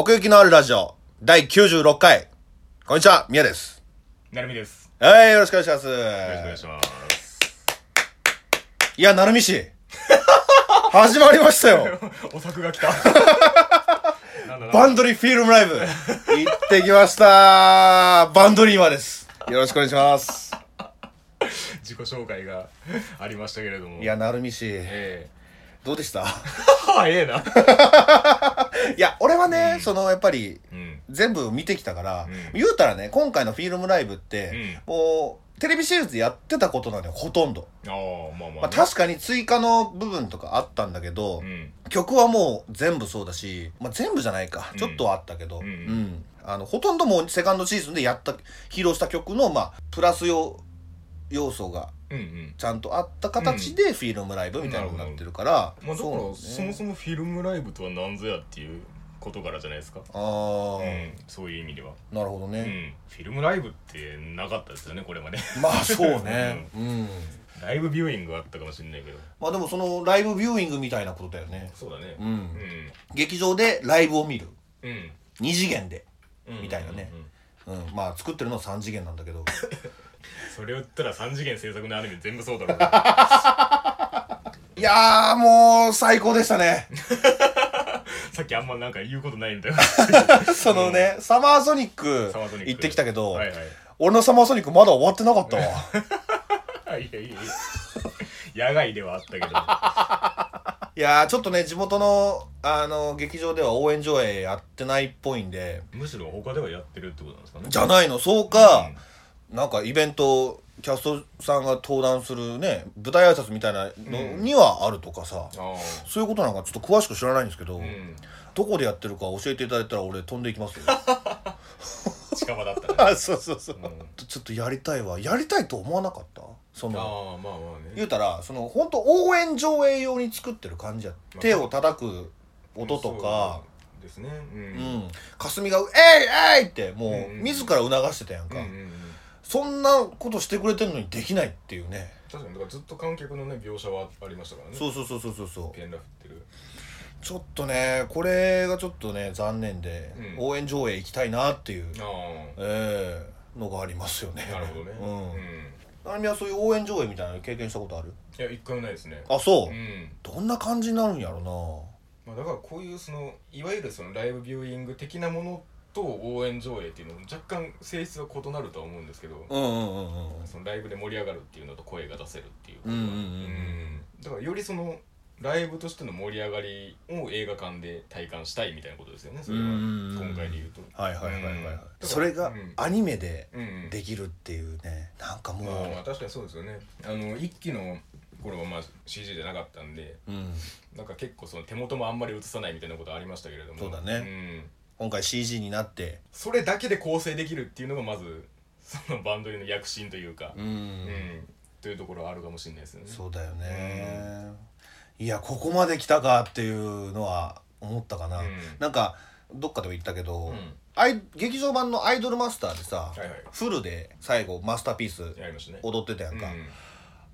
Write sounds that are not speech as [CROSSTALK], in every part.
奥行きのあるラジオ、第96回。こんにちは、宮です。なるみです。はい、よろしくお願いします。よろしくお願いします。いや、なるみ氏。始まりましたよ。[LAUGHS] お作が来た。[LAUGHS] なんだなんだバンドリーフィルムライブ。行ってきました。バンドリーマです。よろしくお願いします。[LAUGHS] 自己紹介がありましたけれども。いや、なるみ氏、えどうでした？[LAUGHS] え早えな。いや、俺はね、その、やっぱり、うん。全部見てきたから、うん言うたらね、今回のフィルムライブって、もう、テレビシリーズでやってたことなのよ、ほとんど。ああ、まあまあ。まあ、確かに追加の部分とかあったんだけど、うん。曲はもう全部そうだし、まあ、全部じゃないか、うんちょっとはあったけど、うんうんあのほとんどもうセカンドシーズンでやった披露した曲の、まあ、プラス要要素がうんうん。ちゃんとあった形でフィルムライブみたいなのになってるから、まあだから、そもそもフィルムライブとは何ぞやっていうことからじゃないですか。ああ、うん。そういう意味では。なるほどね、うん。フィルムライブってなかったですよね、これまで。まあそうねうん、ライブビューイングはあったかもしれないけど。まあでもそのライブビューイングみたいなことだよねそうだね。うんうん。劇場でライブを見るうん。二次元でうんみたいなねうん、まあ作ってるのは3次元なんだけど [LAUGHS] それを言ったら3次元制作のアニメ全部そうだろう [LAUGHS] いやーもう最高でしたね。[LAUGHS] さっきあんまなんか言うことないみたいな。[LAUGHS] そのね、サマーソニックサマーソニック。行ってきたけど、はいはい。俺のサマーソニックまだ終わってなかったわ。はいいやいやいや。野外ではあったけど。いやーちょっとね地元のあの劇場では応援上映やってないっぽいんで。むしろ他ではやってるってことなんですかね。じゃないの。そうか、なんかイベントキャストさんが登壇するね舞台挨拶みたいなのにはあるとかさ、あそういうことなんかちょっと詳しく知らないんですけど、どこでやってるか教えていただいたら俺飛んでいきますよ。[LAUGHS] 近場だったらね。あ [LAUGHS] そうそうそう、うん。ちょっとやりたいわ。やりたいと思わなかった？そのああまあまあね。言うたらその本当応援上映用に作ってる感じや。まあ手を叩く音とか、ですね。ううん。ん、霞が「えい！えい!」ってもううん。自ら促してたやんか、うんうんうんそんなことしてくれてるのにできないっていうね、確かにだからずっと観客のね描写はありましたからね。そうそうそうそうそうそう。ペンラ振ってる。ちょっとねこれがちょっとね残念で、うん。応援上映行きたいなっていう、あええのがありますよね。あなるほどね。うん。うん。ななみはそういう応援上映みたいなの経験したことある？いや一回もないですね。あそう、うん。どんな感じになるんやろまあ、だからこういうそのいわゆるそのライブビューイング的なものと応援上映っていうのも若干性質は異なるとは思うんですけど、なうんうんうんうん。そのライブで盛り上がるっていうのと声が出せるっていう。うんうんうんうんだからよりそのライブとしての盛り上がりを映画館で体感したいみたいなことですよねそれは。今回で言うと。はいはいはいはい、うん。それがうん。アニメでできるっていうねなんかもう、確かにそうですよね。あの一期の頃はまあ CG じゃなかったんでうん、なんか結構その手元もあんまり映さないみたいなことありましたけれども。そうだね。ん今回 CG になって。それだけで構成できるっていうのがまずそのバンドリの躍進というか、うん、うん。というところはあるかもしれないですよね。そうだよね、いやここまで来たかっていうのは思ったかな、うん。なんかどっかでも言ったけど、うん。アイ劇場版の「アイドルマスター」でさ、はいはい。フルで最後マスターピース。踊ってたやんか、うん。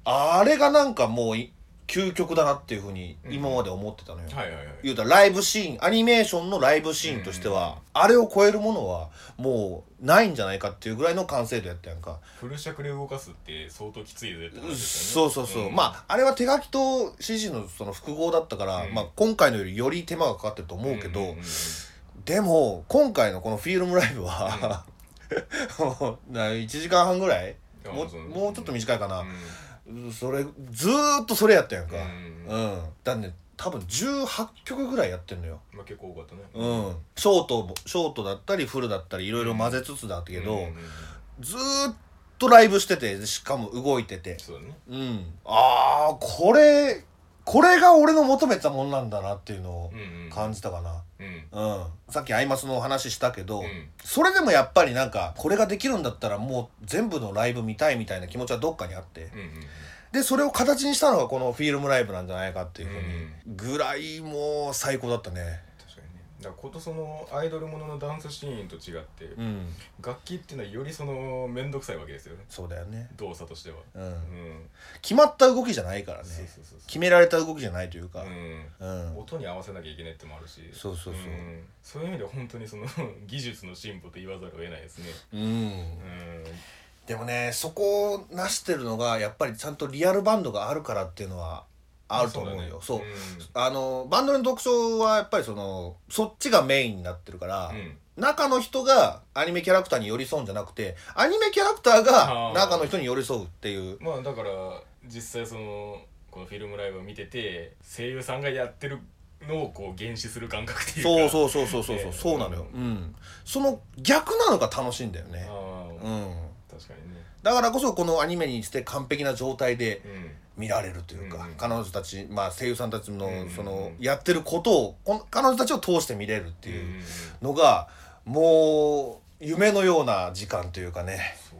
あれがなんかもうい究極だなっていうふうにうん。今まで思ってたのよ、はいはいはい。言うたらライブシーンアニメーションのライブシーンとしては、あれを超えるものはもうないんじゃないかっていうぐらいの完成度やったやんか、フル尺で動かすって相当きついぜって話ですよね。そうそうそう、ん。まああれは手書きと CG のその複合だったから、うん。まあ、今回のよりより手間がかかってると思うけど、んんんでも今回のこのフィルムライブは、[LAUGHS] な1時間半ぐらい？もううもうちょっと短いかな、うんそれずーっとそれやったやんか。うん。うん、だね多分18曲ぐらいやってんのよ。まあ結構多かったね。うん。ショートもショートだったりフルだったりいろいろ混ぜつつだったけど、ずーっとライブしててしかも動いてて。そうだね。うん。ああこれこれが俺の求めたもんなんだなっていうのを感じたかな。うん。うん、さっきアイマスの話したけど、うん。それでもやっぱりなんかこれができるんだったらもう全部のライブ見たいみたいな気持ちはどっかにあって。うんうん。でそれを形にしたのがこのフィルムライブなんじゃないかっていうふうに、ぐらいもう最高だったねだからことそのアイドルもののダンスシーンと違って、うん。楽器っていうのはよりその面倒くさいわけですよね。そうだよね。動作としては。うん。うん。決まった動きじゃないからね。決められた動きじゃないというか。ううん。ん音に合わせなきゃいけないってもあるし。そうそうそう。ん。そういう意味では本当にその [LAUGHS] 技術の進歩と言わざるを得ないですね。うん。うん。でもねそこを成してるのがやっぱりちゃんとリアルバンドがあるからっていうのはあると思うよ。そう,、あのバンドの特徴はやっぱりそのそっちがメインになってるから、中の人がアニメキャラクターに寄り添うんじゃなくてアニメキャラクターが中の人に寄り添うっていう。まあだから実際そのこのフィルムライブを見てて声優さんがやってるのをこう原始する感覚っていうか。そうそうそうそうそうそう、ね。そうなのよ、うん、その逆なのが楽しいんだよね、うん、確かにね。だからこそこのアニメにして完璧な状態でうん見られるというか、うん。彼女たち、まあ、声優さんたちのうん。そのやってることをこの彼女たちを通して見れるってうん。いうのがもう夢のような時間というかね。そ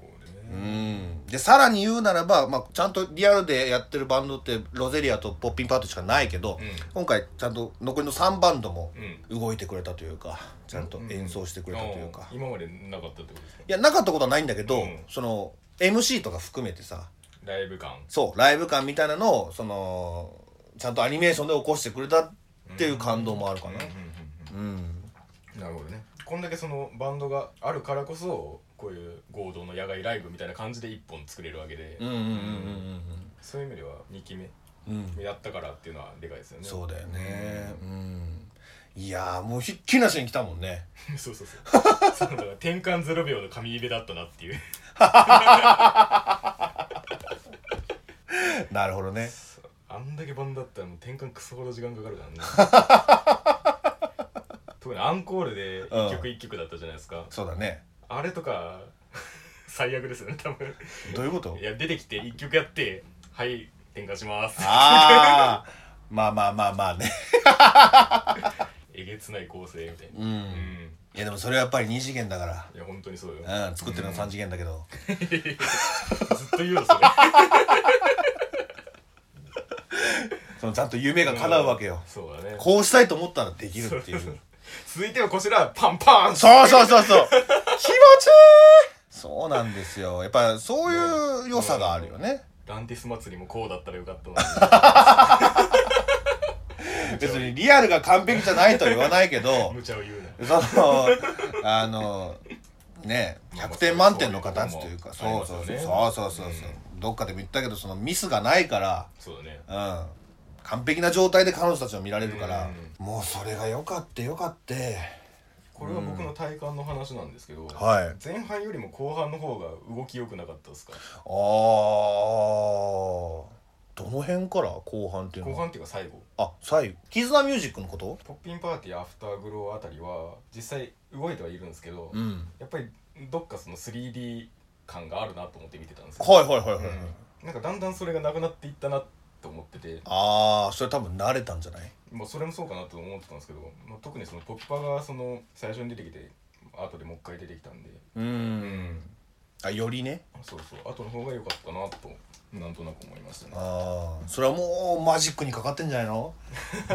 うん。でさらに言うならば、まあ、ちゃんとリアルでやってるバンドってロゼリアとポッピンパートしかないけど、うん。今回ちゃんと残りの3バンドもうん。動いてくれたというかちゃんと演奏してくれたというか、ああ今までなかったってことですか？いやなかったことはないんだけど、うん。その MC とか含めてさライブ感。そうライブ感みたいなのをそのちゃんとアニメーションで起こしてくれたっていう感動もあるかな。うんなるほどね。こんだけそのバンドがあるからこそこういう合同の野外ライブみたいな感じで一本作れるわけで。うんうんうんうんそういう意味では2期目やったからっていうのはでかいですよね。そうだよね。うん。いやーもうひっきりなしに来たもんね。う [LAUGHS] んそうそうそう。そうだから転換0秒の紙入れだったなっていう [LAUGHS] [LAUGHS] なるほどね。あんだけバンドだったらもう転換クソほど時間かかるからね。[LAUGHS] 特にアンコールで一曲一曲だったじゃないですか、そうだね。あれとか [LAUGHS] 最悪ですよね多分。どういうこと？いや出てきて一曲やってはい転換します。ああまあまあまあまあね。えげつない構成みたいな。うん、うん。いやでもそれはやっぱり2次元だかいや本当にそうよ。らうん作ってるのは3次元だけど、ずっと言うのそれそのちゃんと夢が叶うわけよ、そうだね。こうしたいと思ったらできるっていう。続いてはこちらパンパン。そうそうそうそう。気持ちいい。そうなんですよ。やっぱそういう良さがあるよね。ランティス祭りもこうだったらよかったの [LAUGHS] 別にリアルが完璧じゃないとは言わないけどに無茶を言うな。そのあのね100点満点の形というかそうそうそうそうそうそうそう。そうどっかでも言ったけどそのミスがないから。そうだね。うん完璧な状態で彼女たちを見られるからうもうそれがよかってよかって。これは僕の体感の話なんですけど、はい。前半よりも後半の方が動き良くなかったですか？ああどの辺から後半っていうのは？後半っていうか最後。あ最後。絆ミュージックのこと？ポッピンパーティーアフターグローあたりは実際動いてはいるんですけど、うん。やっぱりどっかその 3D 感があるなと思って見てたんですよ、はいはいはいはい、はい。うん。なんかだんだんそれがなくなっていったなと思ってて。ああそれ多分慣れたんじゃない？もうそれもそうかなと思ってたんですけど、まあ、特にそのポッパがその最初に出てきて後でもう一回出てきたんで。うん。あよりね？そうそう。後の方が良かったなとなんとなく思いましたね。ああそれはもうマジックにかかってんじゃないの？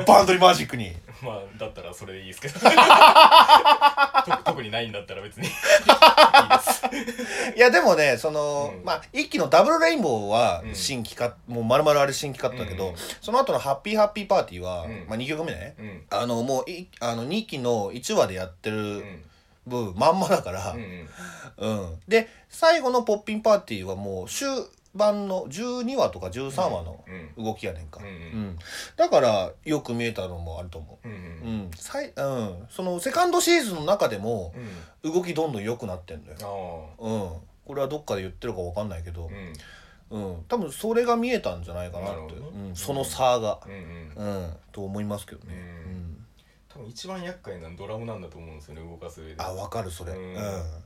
バンドリマジックに。[LAUGHS] まあだったらそれでいいですけど。[LAUGHS] と特にないんだったら別に [LAUGHS] いやでもねその、うん。まあ一期のダブルレインボーはうん。新規カもう丸々あれ新規カットだけど、うん。その後のハッピーハッピーパーティーは、うん。まあ2曲目ね。うん。あのもういあの2期の1話でやってうるん。分まんまだから、うんうん。うん、で最後のポッピンパーティーはもう終盤の12話とか13話のうん。動きやねんか、うんうん。うん。だからよく見えたのもあると思う、うんうんうん。さいうん、そのセカンドシーズンの中でもうん。動きどんどん良くなってんだよ、あうん、これはどっかで言ってるか分かんないけど。あ、うん。うん。多分それが見えたんじゃないかなって。うん、その差が、うんと思いますけどね、ううんん多分一番厄介なのドラムなんだと思うんですよね動かす上で。あ分かるそれ、ううん。ん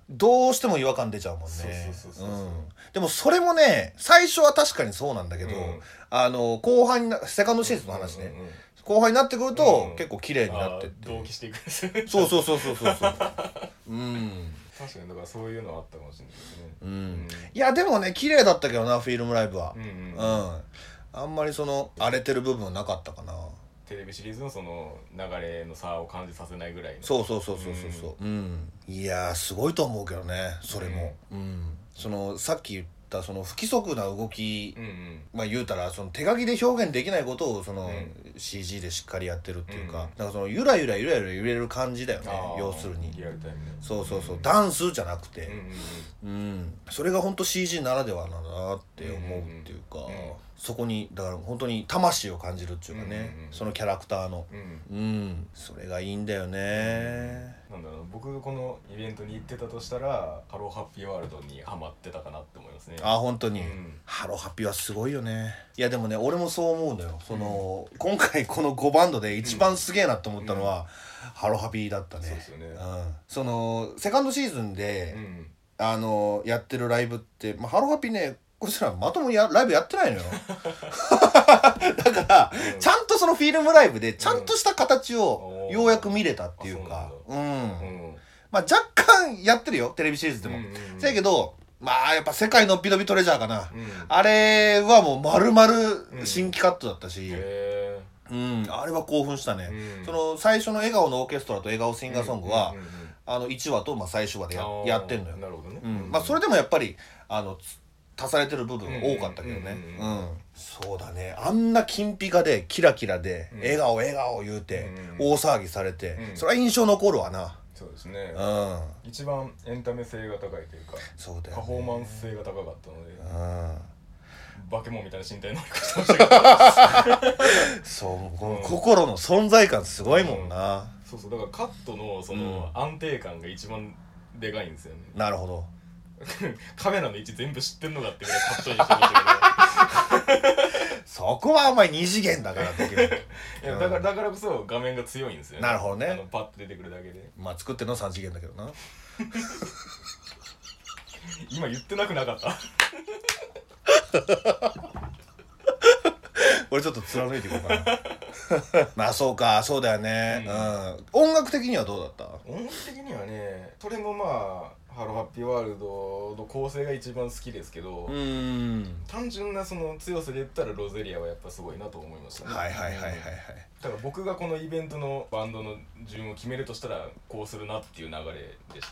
どうしても違和感出ちゃうもんね。そうそうそうそうそう。でもそれもね最初は確かにそうなんだけど、うん。あの後半になセカンドシーズンの話ね、うんうんうん。後半になってくると、うん。結構綺麗になってっあてー同期していくんですよねそうそうそうそうそうそう。うん。確かにだからそういうのはあったかもしれないですね。うん、うんいやでもね綺麗だったけどなフィルムライブは。うんうん。うん、あんまりその荒れてる部分はなかったかなテテレビシリーズのその流れの差を感じさせないぐらいの。そうそうそうそうそうそう。うん、いやーすごいと思うけどねそれも。うん、そのさっき言ったその不規則な動き、うんうん。まあ言うたらその手書きで表現できないことをその、う CG でしっかりやってるっていうか、うんなんかそのゆらゆらゆらゆら揺れる感じだよね要するに。そうそうそうダンスじゃなくて、うんうんうん、それが本当 CG ならではなんだなって思うっていうか、うんうんうん。そこにだから本当に魂を感じるっていうかね、うんうんうん。そのキャラクターの。うん。うん。それがいいんだよね、なんだろう僕このイベントに行ってたとしたらハローハッピーワールドにハマってたかなって思いますね。あ本当に、うん。ハローハッピーはすごいよね。いやでもね俺もそう思うんだよ。その、今回この5バンドで一番すげえなって思ったのは、ハローハッピーだったね。そうですよね。ん、そのセカンドシーズンで、うん。あのやってるライブって、まあ、ハローハッピーねこいつらまともにやライブやってないのよ。[LAUGHS] だから、うん。ちゃんとそのフィルムライブでちゃんとした形をうん。ようやく見れたっていうか。うん、うん。まあ若干やってるよテレビシリーズでも、せやけどまあやっぱ「世界のっびのびトレジャー」かな、うん。あれはもう丸々新規カットだったし、へうん。あれは興奮したね、その最初の「笑顔のオーケストラ」と「笑顔シンガーソングは」あの1話とまあ最終話でややってんのよ。なるほどね。うん。まあそれでもやっぱりあのつ足されてる部分が多かったけどね。そうだね。あんな金ピカでキラキラでうん。笑顔笑顔言うてうん大騒ぎされてうん。それは印象残るわな。そうですね。うん。一番エンタメ性が高いというかそうだよね。パフォーマンス性が高かったのでうん。化け物みたいな身体能力してましたけどそう心の存在感すごいもんな。そうそう。だからカットのその安定感が一番でかいんですよね。なるほど [LAUGHS] カメラの位置全部知ってんのかってぐらいカットにしてましたそこはお前二次元だからできるけどいやだからだからこそ画面が強いんですよね。なるほどね。あのパッと出てくるだけで。まあ作ってんのは3次元だけどな。[LAUGHS] 今言ってなくなかった。[LAUGHS] 俺ちょっと貫いていこうかな。まあそうかそうだよね。うん、音楽的にはどうだった？音楽的にはねそれもまあハローハッピーワールドの構成が一番好きですけど、うん。単純なその強さで言ったらロゼリアはやっぱすごいなと思いましたね。はいはいはいはいはい。だから僕がこのイベントのバンドの順を決めるとしたらこうするなっていう流れでし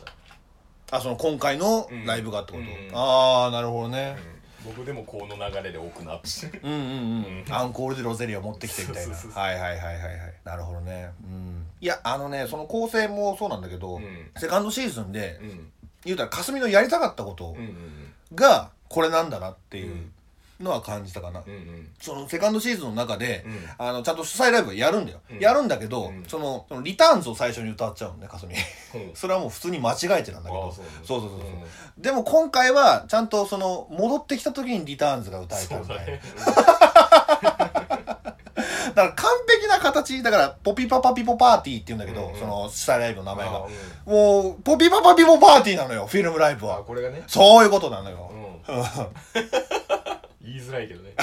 た、あその今回のライブがってこと、うん。ああなるほどね。うん、僕でもこの流れで置くなって。うんうんうん、うん。アンコールでロゼリア持ってきてみたいな。はいはいはいはいはい。なるほどね。うん。いやあのねその構成もそうなんだけど、うん。セカンドシーズンでうん言うたら霞のやりたかったことがこれなんだなっていうのは感じたかな、うんうん。そのセカンドシーズンの中で、うん。あのちゃんと主催ライブやるんだよ、うん。やるんだけど、うん。そのそのリターンズを最初に歌っちゃうんだよかすみうん。[LAUGHS] それはもう普通に間違えてなんだけど。そうそうそう。そうでも今回はちゃんとその戻ってきた時にリターンズが歌えたみたいなだから完璧な形だからポピパパピポパーティーって言うんだけど、うんうん。その主催ライブの名前が。うん。もうポピパパピポパーティーなのよフィルムライブあはこれがね。そういうことなのよ、うん。う [LAUGHS] ん言いづらいけどね。[LAUGHS]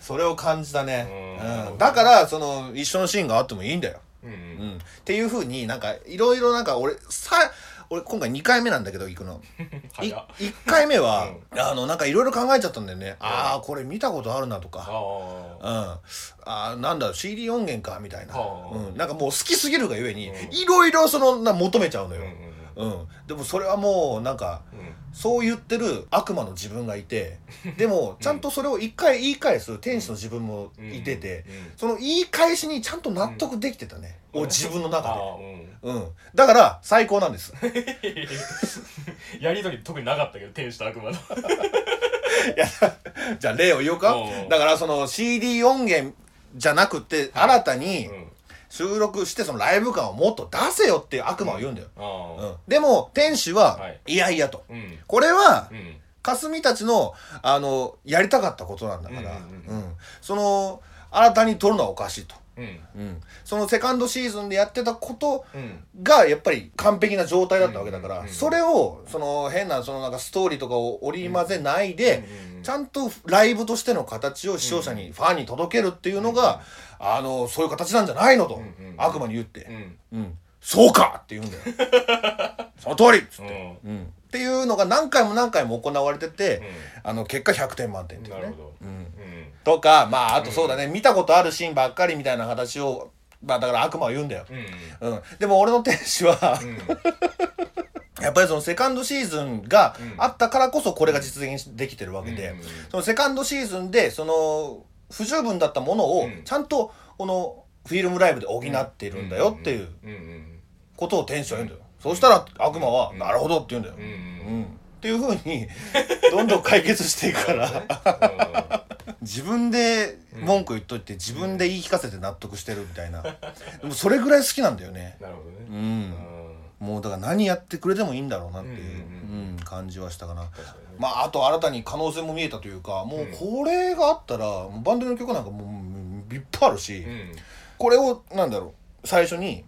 それを感じたね、うん。うん。だからその一緒のシーンがあってもいいんだよ。うんううん。ん、っていうふうになんかいろいろなんか俺さ俺今回2回目なんだけど行くの。い [LAUGHS] 早っ。1回目は、あのなんかいろいろ考えちゃったんだよね、ああこれ見たことあるなとか、あうん、あーなんだ CD 音源かみたいな、はあ。うん、なんかもう好きすぎるがゆえにうん。いろいろそのな求めちゃうのよ。うん、うんうん。でもそれはもうなんかうん。そう言ってる悪魔の自分がいてでもちゃんとそれを一回言い返す天使の自分もいてて、うん。その言い返しにちゃんと納得できてたね、う自分の中で。うん。うん。だから、最高なんです。[LAUGHS] やりとり特になかったけど天使と悪魔の。[LAUGHS] いや、じゃあ例を言おうか。うん。だからその CD 音源じゃなくて、新たにうん収録してそのライブ感をもっと出せよっていう悪魔は言うんだよ。ああうん。でも、天使ははい、いやいやと。うんこれはう、ん霞たちの、あの、やりたかったことなんだから、うんうんうん。その、新たに撮るのはおかしいと。うん。うん。そのセカンドシーズンでやってたことうん。がやっぱり完璧な状態だったわけだから、それをその変なそのなんかストーリーとかを織り交ぜないで、うんちゃんとライブとしての形を視聴者に、ファンに届けるっていうのが、あのそういう形なんじゃないのと、悪魔に言って。う、ん。うん。そうかって言うんだよ。[LAUGHS] その通りっつって、うん。うん。っていうのが何回も何回も行われてて、うあの結果100点満点っていうね。なるほど。うん。うんとかまああとそうだね、見たことあるシーンばっかりみたいな形をまあだから悪魔は言うんだよ、うん。うん、でも俺の天使は、うん。[LAUGHS] やっぱりそのセカンドシーズンがうん。あったからこそこれが実現できてるわけで、うん。そのセカンドシーズンでその不十分だったものをうん。ちゃんとこのフィルムライブで補ってるんだよっていうことを天使は言うんだよ、そうしたら悪魔は「うん。なるほど」って言うんだよ、うん。うん。っていうふうにどんどん解決していくから自分で文句言っといて自分で言い聞かせて納得してるみたいな。でもそれぐらい好きなんだよね。なるほどね。うん。もうだから何やってくれてもいいんだろうなっていう、感じはしたかな。まああと新たに可能性も見えたというかもうこれがあったらバンドの曲なんかもういっぱいあるし、うんこれをなんだろう最初に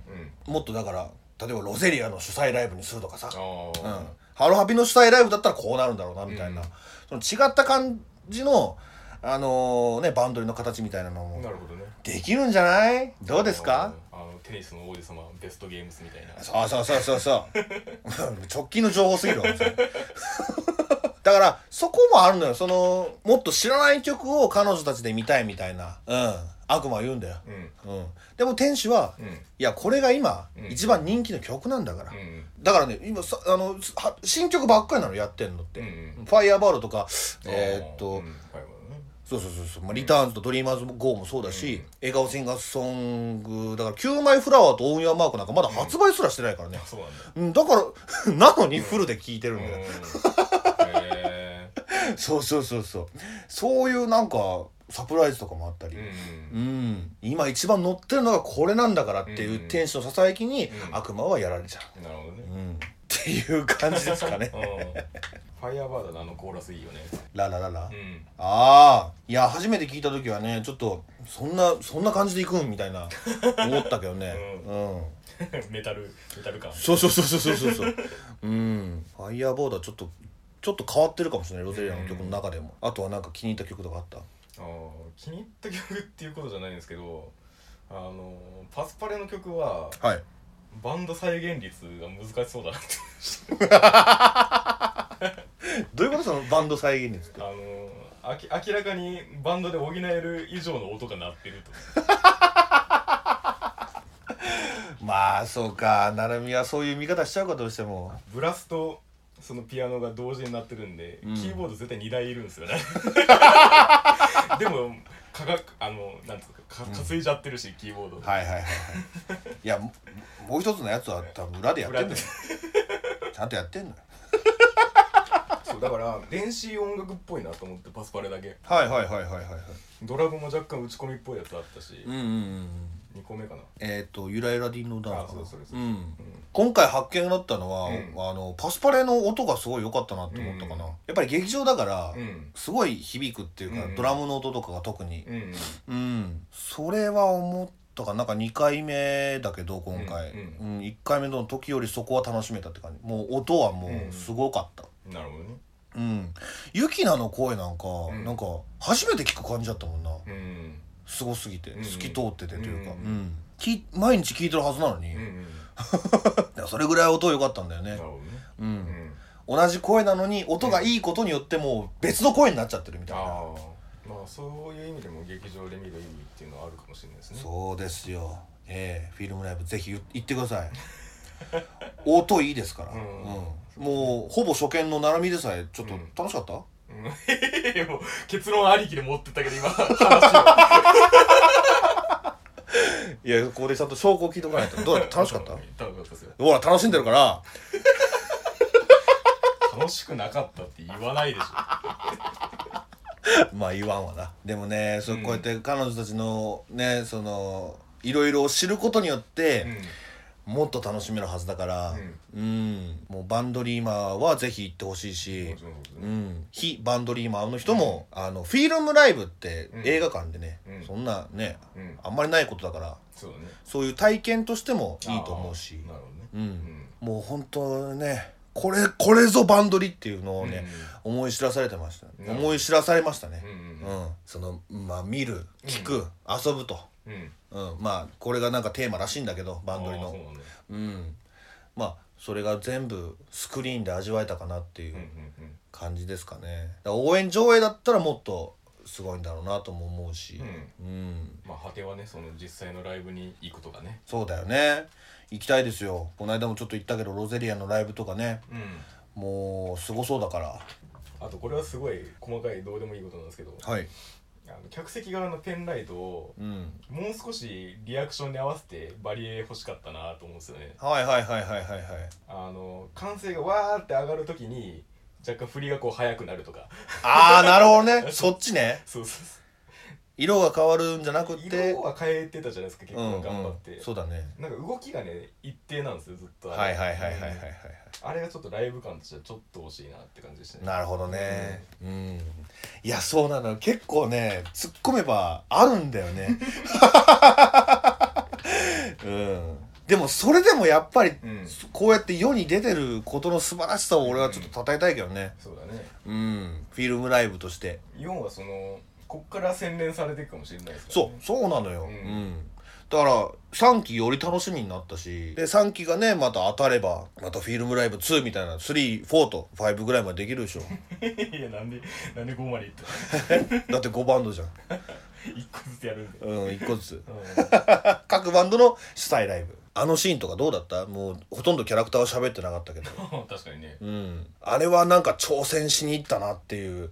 うん。もっとだから例えばロゼリアの主催ライブにするとかさ、あうん。あ、ハロハピの主催ライブだったらこうなるんだろうなみたいな、うん。その違った感じのあのねバンドリの形みたいなのも。なるほどね。できるんじゃない？どうですか？あのテニスの王子様ベストゲームスみたいな。そうそうそうそうそう。[LAUGHS] 直近の情報すぎるわ [LAUGHS] だからそこもあるのよ。そのもっと知らない曲を彼女たちで見たいみたいな。うん。悪魔は言うんだよ、うん。うん、でも天使は、うん。いやこれが今、うん。一番人気の曲なんだから、うんだからね今さあのは新曲ばっかりなのやってんのって、 FIRE BIRD とかえーっと、そうそうそうそう、まあ、 Returns とドリーマーズ GO もそうだし、笑顔シンガーソングだから「キューマイフラワー」と「オン・ユア・マーク」なんかまだ発売すらしてないからね、そうなんだ。から [LAUGHS] なのにフルで聴いてるんだよ、[LAUGHS] そうそうそうそう。そういうなんかサプライズとかもあったり、えううん。ん。今一番乗ってるのがこれなんだからっていううん天使のささやきにうん。悪魔はやられちゃなるほどね。う、うん、っていう感じですかね。[LAUGHS] うん。ファイヤーバードのあのコーラスいいよね。ララララ、うん。ああいや初めて聞いた時はねちょっとそんなそんな感じでいくんみたいな思ったけどね。う [LAUGHS] うん、[LAUGHS] メタルメタル感。そうそうそうそうそうそうそう。うん。ファイヤーボードはちょっとちょっと変わってるかもしれないロゼリアの曲の中でも、あとはなんか気に入った曲とかあった？あー気に入った曲っていうことじゃないんですけどあのパスパレの曲ははいバンド再現率が難しそうだなって。[LAUGHS] どういうことそのバンド再現率って？あのあき明らかにバンドで補える以上の音が鳴ってると。[LAUGHS] まあそうか。成海はそういう見方しちゃうかどうしても。ブラスとそのピアノが同時になってるんで、うん。キーボード絶対2台いるんですよね。[LAUGHS] でもかがあのなんつうかか担いじゃってるし、キーボードはいはいはいはい。いやももう一つのやつは多分裏でやってんのよ。ちゃんとやってんのよ。そうだから電子音楽っぽいなと思ってパスパレだけ。はいはいはいはいはいはい。ドラムも若干打ち込みっぽいやつあったし、うんうんうん2個目かな。えっ、とゆらゆらディンのダンあそうそれそれう。ん。今回発見だったのは、うん。あのパスパレの音がすごい良かったなって思ったかな、うん。やっぱり劇場だから、うん。すごい響くっていうか、うん。ドラムの音とかが特に。うんうん、それは思ったかな。なんか2回目だけど今回、ううん。ん。1回目の時よりそこは楽しめたって感じ。もう音はもうすごかった。なるほどね。うん、ユキナの声なんか、ん。なんか初めて聞く感じだったもんな。うんすごすぎて、うん透き通っててというか、ううんん。き毎日聞いてるはずなのに、うんうん [LAUGHS] それぐらい音良かったんだよね。ね。うん。うん。同じ声なのに音がいいことによってもう別の声になっちゃってるみたいな、まあそういう意味でも劇場で見る意味っていうのはあるかもしれないですね。そうですよ。ええ。フィルムライブぜひ行ってください。[LAUGHS] 音いいですから、うん。うん。もうほぼ初見の並みでさえちょっとうん。楽しかった、うんいや [LAUGHS] もう結論ありきで持ってったけど今話を。[LAUGHS] いやここでちゃんと証拠を聞いておかないと。どうだった？楽しかった？楽しかったですよ。ほら楽しんでるから。[LAUGHS] 楽しくなかったって言わないでしょ。まあ言わんわな。でもねそううん。こうやって彼女たちのねそのいろいろを知ることによって、もっと楽しめるはずだからうん、もうバンドリーマーはぜひ行ってほしいしうん、非バンドリーマーの人も、あのフィルムライブってうん映画館でね、うん。そんなねうん。あんまりないことだからそうだね。そういう体験としてもいいと思うしね。うん。うん。もう本当ねこれこれぞバンドリっていうのをね、思い知らされてました。うん思い知らされましたね。うんうんうん、そのまあ見る聞く、遊ぶと、うん。うん、まあこれがなんかテーマらしいんだけどバンドリの。うなんまあそれが全部スクリーンで味わえたかなっていううんうん感じですかね。応援上映だったらもっとすごいんだろうなとも思うし。うん、まあ果てはねその実際のライブに行くとかね。そうだよね。行きたいですよ。この間もちょっと行ったけどロゼリアのライブとかね。うん。もうすごそうだから。あとこれはすごい細かいどうでもいいことなんですけど。はいあの客席側のペンライトをうん。もう少しリアクションに合わせてバリエ欲しかったなと思うんですよね。はいはいはいはいはいはい。あの歓声がわーって上がるときに若干振りがこう速くなるとか。ああなるほどね。そっちね。[LAUGHS] そうそうそ色が変わるんじゃなくうて色は変えてたじゃないですか結うん構頑張って、うん、そうだね。なんか動きがね一定なんですよずっとはいはいはいはいはいはいあれがちょっとライブ感としてはちょっと惜しいなって感じでしたね。なるほどね。うん。いやそうな。の結構ね突っ込めばあるんだよね。[LAUGHS] うん。でもそれでもやっぱりうん。こうやって世に出てることの素晴らしさを俺はちょっと称えたいけどね。そうだね。うん。フィルムライブとして。4はそのこっから洗練されていくかもしれないですから、そうね、そうなのよ、ううん。んだから3期より楽しみになったし。で3期がねまた当たればまたフィルムライブ2みたいな34と5ぐらいまでできるでしょ。[LAUGHS] いやなんでなんで5までいった [LAUGHS] だって5バンドじゃん。[LAUGHS] 1個ずつやるんで、うん1個ずつ。う各バンドの主催ライブ。あのシーンとかどうだった？もうほとんどキャラクターは喋ってなかったけど。ん、確かにね。うん。あれはなんか挑戦しに行ったなっていう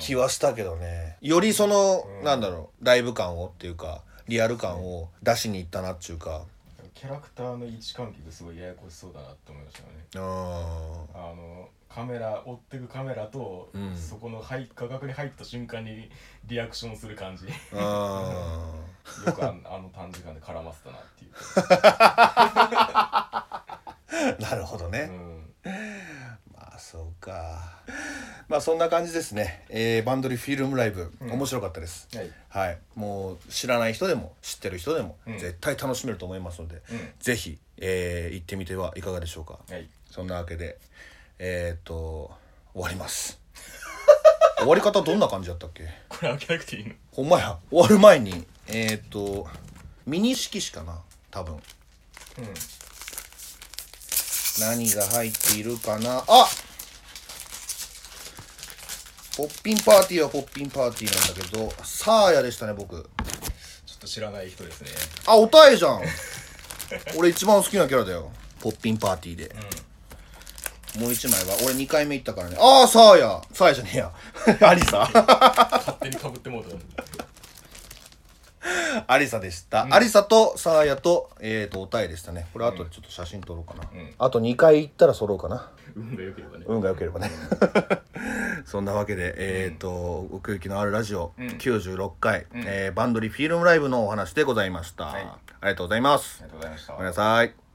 気はしたけどね。よりその、うんなんだろうライブ感をっていうかリアル感を出しに行ったなっていうか。キャラクターの位置関係がすごいややこしそうだなって思いましたよね。うんあのカメラ追ってくカメラと、うん。そこの入画角に入った瞬間にリアクションする感じ。[LAUGHS] よあくあんあの短時間で絡ませたなっていう、ー [LAUGHS] なるほどね、うん、まあそうか。まあそんな感じですね、えーバンドリフィルムライブ、うん。面白かったです。はい、はい。もう知らない人でも知ってる人でも、うん。絶対楽しめると思いますので、うん。ぜひ、えー行ってみてはいかがでしょうか。はい、そんなわけでえーっと終わります。[LAUGHS] 終わり方どんな感じだったっけ？これ開けなくていいの？ほんまや。終わる前にえーっとミニ色紙かな？多分。うん。何が入っているかな？あポッピンパーティーはポッピンパーティーなんだけどサーヤでしたね僕。ちょっと知らない人ですね。あおたえじゃん。俺一番好きなキャラだよ。ポッピンパーティーで。うもう一枚は。俺2回目行ったからね。ああサーヤ。サーヤじゃねえや。[LAUGHS] アリサ。ん勝手にかぶってもうたアリサでした、うん。アリサとサーヤとえー、とおたえでしたね。これ後でちょっと写真撮ろうかな、うん。あと2回行ったら揃うかな。運が良ければね。運が良ければねそんなわけで、えっ、と奥行きのあるラジオ、うん。96回、うん。えーバンドリフィルムライブのお話でございました、はい。ありがとうございます。ありがとうございました。ごめんなさい